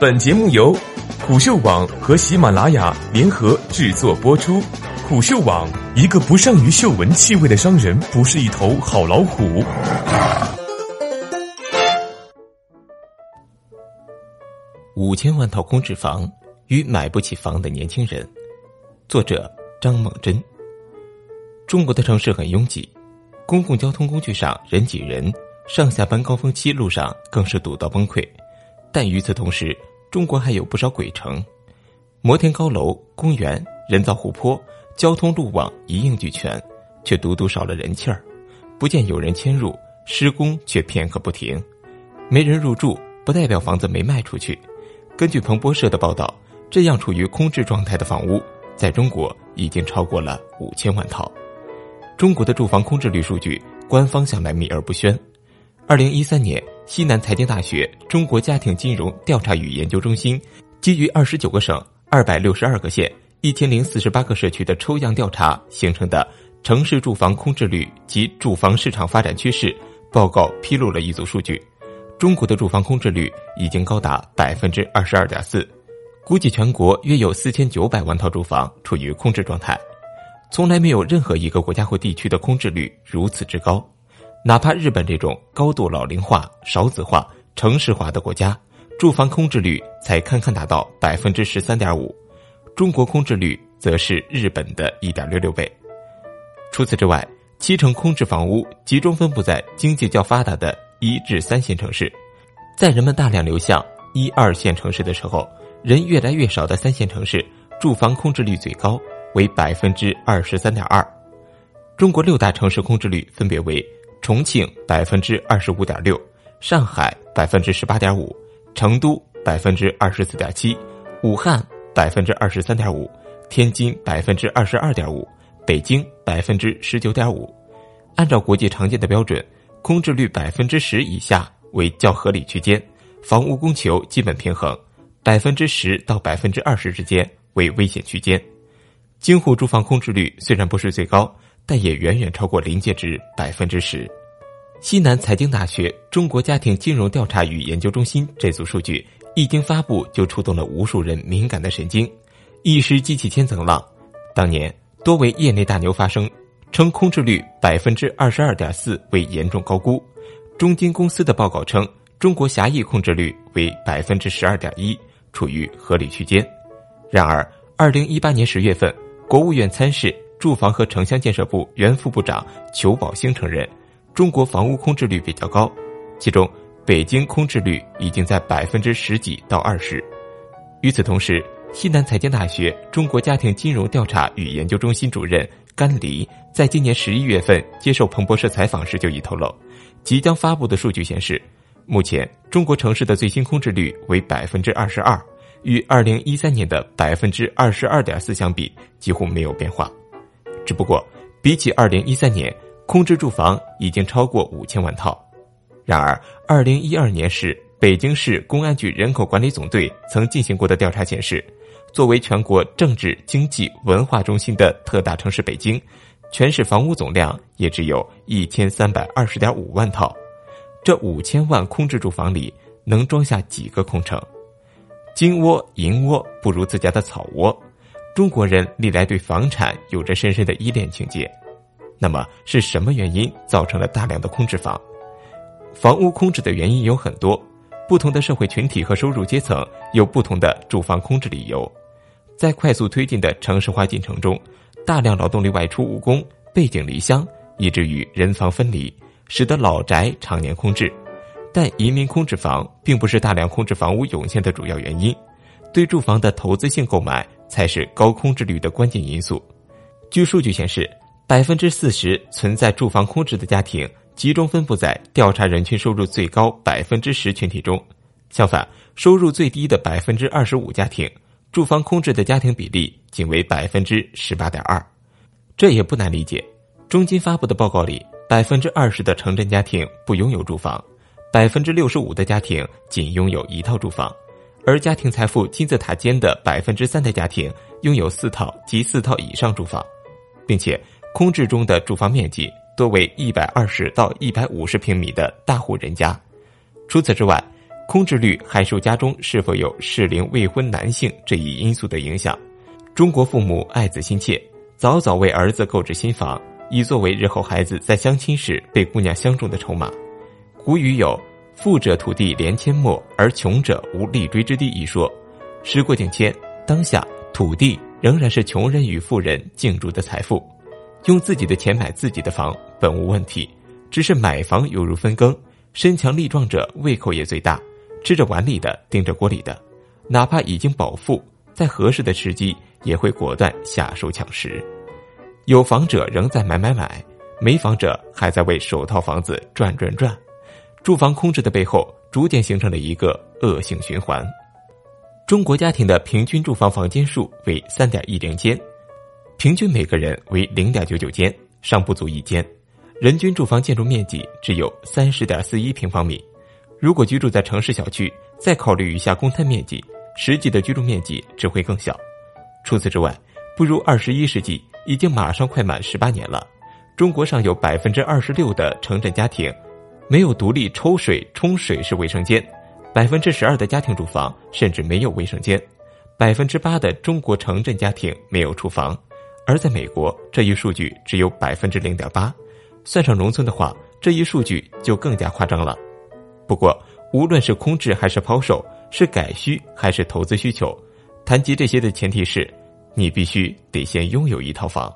本节目由虎嗅网和喜马拉雅联合制作播出。虎嗅网：一个不善于嗅闻气味的商人，不是一头好老虎。五千万套空置房与买不起房的年轻人，作者张梦真。中国的城市很拥挤，公共交通工具上人挤人，上下班高峰期路上更是堵到崩溃。但与此同时，中国还有不少鬼城，摩天高楼、公园、人造湖泊、交通路网一应俱全，却独独少了人气儿，不见有人迁入，施工却片刻不停，没人入住不代表房子没卖出去。根据彭博社的报道，这样处于空置状态的房屋，在中国已经超过了五千万套。中国的住房空置率数据，官方向来秘而不宣。二零一三年。西南财经大学中国家庭金融调查与研究中心基于二十九个省、二百六十二个县、一千零四十八个社区的抽样调查形成的城市住房空置率及住房市场发展趋势报告披露了一组数据：中国的住房空置率已经高达百分之二十二点四，估计全国约有四千九百万套住房处于空置状态，从来没有任何一个国家或地区的空置率如此之高。哪怕日本这种高度老龄化、少子化、城市化的国家，住房空置率才堪堪达到百分之十三点五，中国空置率则是日本的一点六六倍。除此之外，七成空置房屋集中分布在经济较发达的一至三线城市，在人们大量流向一二线城市的时候，人越来越少的三线城市，住房空置率最高，为百分之二十三点二。中国六大城市空置率分别为。重庆百分之二十五点六，上海百分之十八点五，成都百分之二十四点七，武汉百分之二十三点五，天津百分之二十二点五，北京百分之十九点五。按照国际常见的标准，空置率百分之十以下为较合理区间，房屋供求基本平衡；百分之十到百分之二十之间为危险区间。京沪住房空置率虽然不是最高。但也远远超过临界值百分之十。西南财经大学中国家庭金融调查与研究中心这组数据一经发布，就触动了无数人敏感的神经，一时激起千层浪。当年多为业内大牛发声，称空置率百分之二十二点四为严重高估。中金公司的报告称，中国狭义控制率为百分之十二点一，处于合理区间。然而，二零一八年十月份，国务院参事。住房和城乡建设部原副部长裘宝兴承认，中国房屋空置率比较高，其中北京空置率已经在百分之十几到二十。与此同时，西南财经大学中国家庭金融调查与研究中心主任甘黎在今年十一月份接受彭博社采访时就已透露，即将发布的数据显示，目前中国城市的最新空置率为百分之二十二，与二零一三年的百分之二十二点四相比，几乎没有变化。只不过，比起二零一三年，空置住房已经超过五千万套。然而，二零一二年时，北京市公安局人口管理总队曾进行过的调查显示，作为全国政治、经济、文化中心的特大城市北京，全市房屋总量也只有一千三百二十点五万套。这五千万空置住房里，能装下几个空城？金窝银窝不如自家的草窝。中国人历来对房产有着深深的依恋情结，那么是什么原因造成了大量的空置房？房屋空置的原因有很多，不同的社会群体和收入阶层有不同的住房空置理由。在快速推进的城市化进程中，大量劳动力外出务工，背井离乡，以至于人房分离，使得老宅常年空置。但移民空置房并不是大量空置房屋涌现的主要原因，对住房的投资性购买。才是高空置率的关键因素。据数据显示，百分之四十存在住房空置的家庭集中分布在调查人群收入最高百分之十群体中。相反，收入最低的百分之二十五家庭，住房空置的家庭比例仅为百分之十八点二。这也不难理解。中金发布的报告里，百分之二十的城镇家庭不拥有住房，百分之六十五的家庭仅拥有一套住房。而家庭财富金字塔尖的百分之三的家庭拥有四套及四套以上住房，并且空置中的住房面积多为一百二十到一百五十平米的大户人家。除此之外，空置率还受家中是否有适龄未婚男性这一因素的影响。中国父母爱子心切，早早为儿子购置新房，以作为日后孩子在相亲时被姑娘相中的筹码。古语有“富者土地连阡陌，而穷者无立锥之地”一说。时过境迁，当下土地仍然是穷人与富人竞逐的财富。用自己的钱买自己的房本无问题，只是买房犹如分羹，身强力壮者胃口也最大。吃着碗里的，盯着锅里的，哪怕已经饱腹，在合适的时机也会果断下手抢食。有房者仍在买买买，没房者还在为首套房子转转转。住房空置的背后，逐渐形成了一个恶性循环。中国家庭的平均住房房间数为三点一零间，平均每个人为零点九九间，尚不足一间。人均住房建筑面积只有三十点四一平方米。如果居住在城市小区，再考虑一下公摊面积，实际的居住面积只会更小。除此之外，步入二十一世纪，已经马上快满十八年了。中国尚有百分之二十六的城镇家庭没有独立抽水冲水式卫生间，百分之十二的家庭住房甚至没有卫生间，百分之八的中国城镇家庭没有厨房，而在美国这一数据只有百分之零点八。算上农村的话，这一数据就更加夸张了。不过，无论是空置还是抛售，是改需还是投资需求，谈及这些的前提是，你必须得先拥有一套房。